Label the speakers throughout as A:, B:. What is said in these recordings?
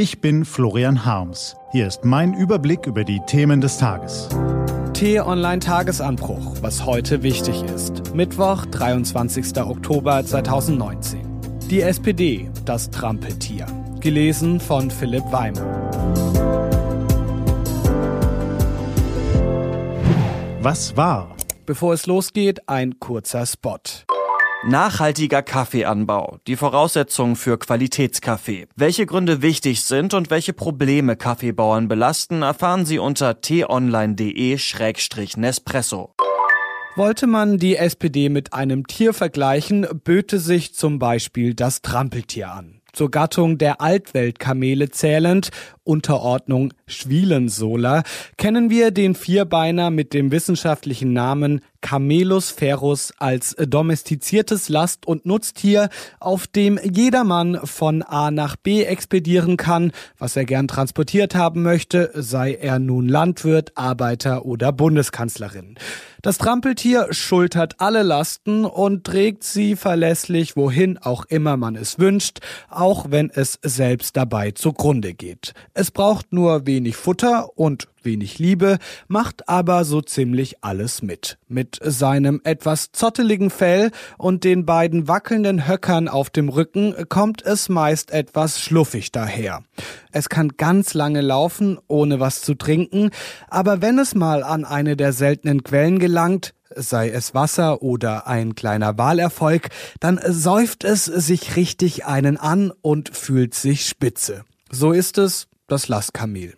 A: Ich bin Florian Harms. Hier ist mein Überblick über die Themen des Tages.
B: T-Online Tagesanbruch, was heute wichtig ist. Mittwoch, 23. Oktober 2019. Die SPD, das Trampeltier. Gelesen von Philipp Weimer.
A: Was war?
B: Bevor es losgeht, ein kurzer Spot.
C: Nachhaltiger Kaffeeanbau. Die Voraussetzungen für Qualitätskaffee. Welche Gründe wichtig sind und welche Probleme Kaffeebauern belasten, erfahren Sie unter t-online.de-nespresso.
B: Wollte man die SPD mit einem Tier vergleichen, böte sich zum Beispiel das Trampeltier an. Zur Gattung der Altweltkamele zählend, Unterordnung Schwielensola, kennen wir den Vierbeiner mit dem wissenschaftlichen Namen Camelus ferus als domestiziertes Last- und Nutztier, auf dem jedermann von A nach B expedieren kann, was er gern transportiert haben möchte, sei er nun Landwirt, Arbeiter oder Bundeskanzlerin. Das Trampeltier schultert alle Lasten und trägt sie verlässlich, wohin auch immer man es wünscht, auch wenn es selbst dabei zugrunde geht. Es braucht nur wenig Futter und wenig Liebe, macht aber so ziemlich alles mit. Mit seinem etwas zotteligen Fell und den beiden wackelnden Höckern auf dem Rücken kommt es meist etwas schluffig daher. Es kann ganz lange laufen, ohne was zu trinken, aber wenn es mal an eine der seltenen Quellen gelangt, sei es Wasser oder ein kleiner Wahlerfolg, dann säuft es sich richtig einen an und fühlt sich spitze. So ist es das Lastkamel.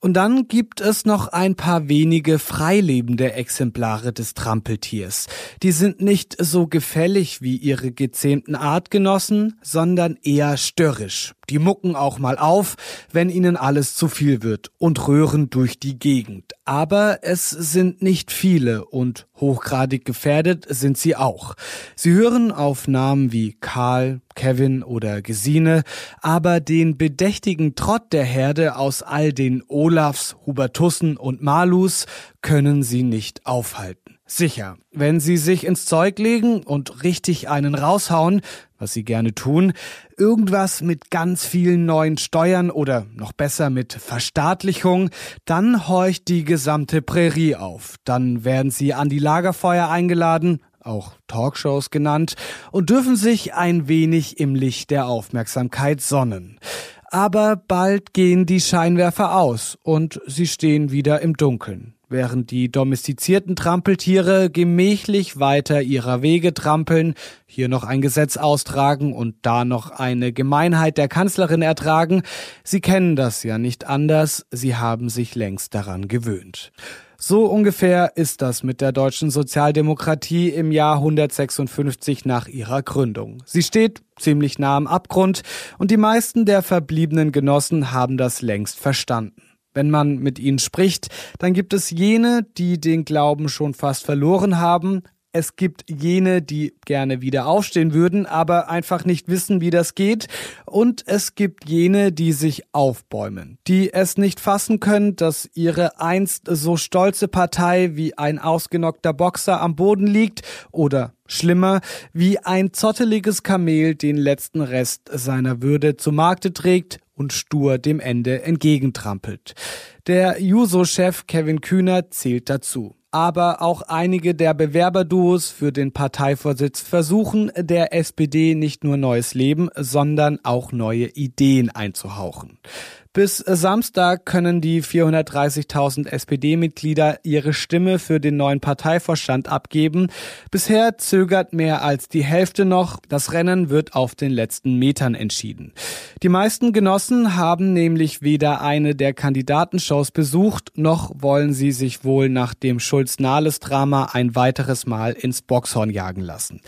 B: Und dann gibt es noch ein paar wenige freilebende Exemplare des Trampeltiers. Die sind nicht so gefällig wie ihre gezähmten Artgenossen, sondern eher störrisch. Die mucken auch mal auf, wenn ihnen alles zu viel wird und röhren durch die Gegend. Aber es sind nicht viele und hochgradig gefährdet sind sie auch. Sie hören auf Namen wie Karl, Kevin oder Gesine, aber den bedächtigen Trott der Herde aus all den Olafs, Hubertussen und Malus können sie nicht aufhalten. Sicher, wenn sie sich ins Zeug legen und richtig einen raushauen, was sie gerne tun, irgendwas mit ganz vielen neuen Steuern oder noch besser mit Verstaatlichung, dann horcht die gesamte Prärie auf. Dann werden sie an die Lagerfeuer eingeladen, auch Talkshows genannt, und dürfen sich ein wenig im Licht der Aufmerksamkeit sonnen. Aber bald gehen die Scheinwerfer aus und sie stehen wieder im Dunkeln während die domestizierten Trampeltiere gemächlich weiter ihrer Wege trampeln, hier noch ein Gesetz austragen und da noch eine Gemeinheit der Kanzlerin ertragen. Sie kennen das ja nicht anders, sie haben sich längst daran gewöhnt. So ungefähr ist das mit der deutschen Sozialdemokratie im Jahr 156 nach ihrer Gründung. Sie steht ziemlich nah am Abgrund und die meisten der verbliebenen Genossen haben das längst verstanden. Wenn man mit ihnen spricht, dann gibt es jene, die den Glauben schon fast verloren haben. Es gibt jene, die gerne wieder aufstehen würden, aber einfach nicht wissen, wie das geht. Und es gibt jene, die sich aufbäumen, die es nicht fassen können, dass ihre einst so stolze Partei wie ein ausgenockter Boxer am Boden liegt oder schlimmer, wie ein zotteliges Kamel den letzten Rest seiner Würde zu Markte trägt und stur dem Ende entgegentrampelt. Der Juso-Chef Kevin Kühner zählt dazu. Aber auch einige der Bewerberduos für den Parteivorsitz versuchen, der SPD nicht nur neues Leben, sondern auch neue Ideen einzuhauchen. Bis Samstag können die 430.000 SPD-Mitglieder ihre Stimme für den neuen Parteivorstand abgeben. Bisher zögert mehr als die Hälfte noch. Das Rennen wird auf den letzten Metern entschieden. Die meisten Genossen haben nämlich weder eine der Kandidatenshows besucht, noch wollen sie sich wohl nach dem Schulz-Nahles-Drama ein weiteres Mal ins Boxhorn jagen lassen.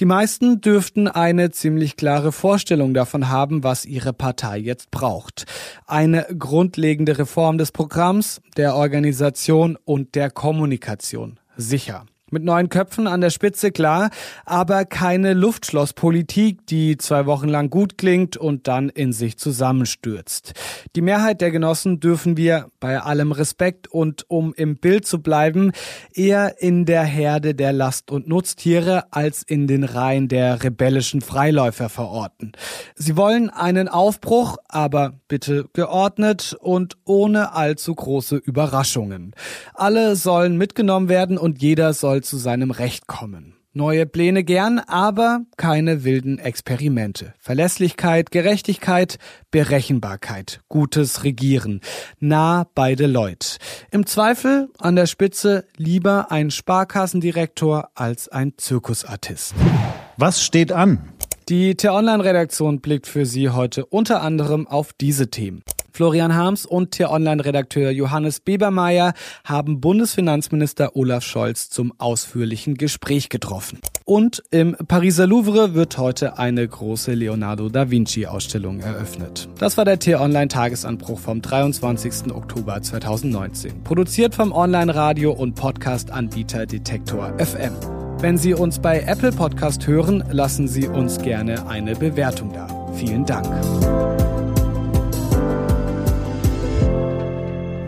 B: Die meisten dürften eine ziemlich klare Vorstellung davon haben, was ihre Partei jetzt braucht eine grundlegende Reform des Programms, der Organisation und der Kommunikation. Sicher. Mit neuen Köpfen an der Spitze klar, aber keine Luftschlosspolitik, die zwei Wochen lang gut klingt und dann in sich zusammenstürzt. Die Mehrheit der Genossen dürfen wir bei allem Respekt und um im Bild zu bleiben, eher in der Herde der Last- und Nutztiere als in den Reihen der rebellischen Freiläufer verorten. Sie wollen einen Aufbruch, aber bitte geordnet und ohne allzu große Überraschungen. Alle sollen mitgenommen werden und jeder soll zu seinem Recht kommen. Neue Pläne gern, aber keine wilden Experimente. Verlässlichkeit, Gerechtigkeit, Berechenbarkeit, gutes Regieren. Nah beide Leute. Im Zweifel an der Spitze lieber ein Sparkassendirektor als ein Zirkusartist.
A: Was steht an?
B: Die T-Online-Redaktion blickt für Sie heute unter anderem auf diese Themen. Florian Harms und T-Online-Redakteur Johannes Bebermeier haben Bundesfinanzminister Olaf Scholz zum ausführlichen Gespräch getroffen. Und im Pariser Louvre wird heute eine große Leonardo da Vinci-Ausstellung eröffnet. Das war der T-Online-Tagesanbruch vom 23. Oktober 2019. Produziert vom Online-Radio- und Podcast-Anbieter Detektor FM. Wenn Sie uns bei Apple Podcast hören, lassen Sie uns gerne eine Bewertung da. Vielen Dank.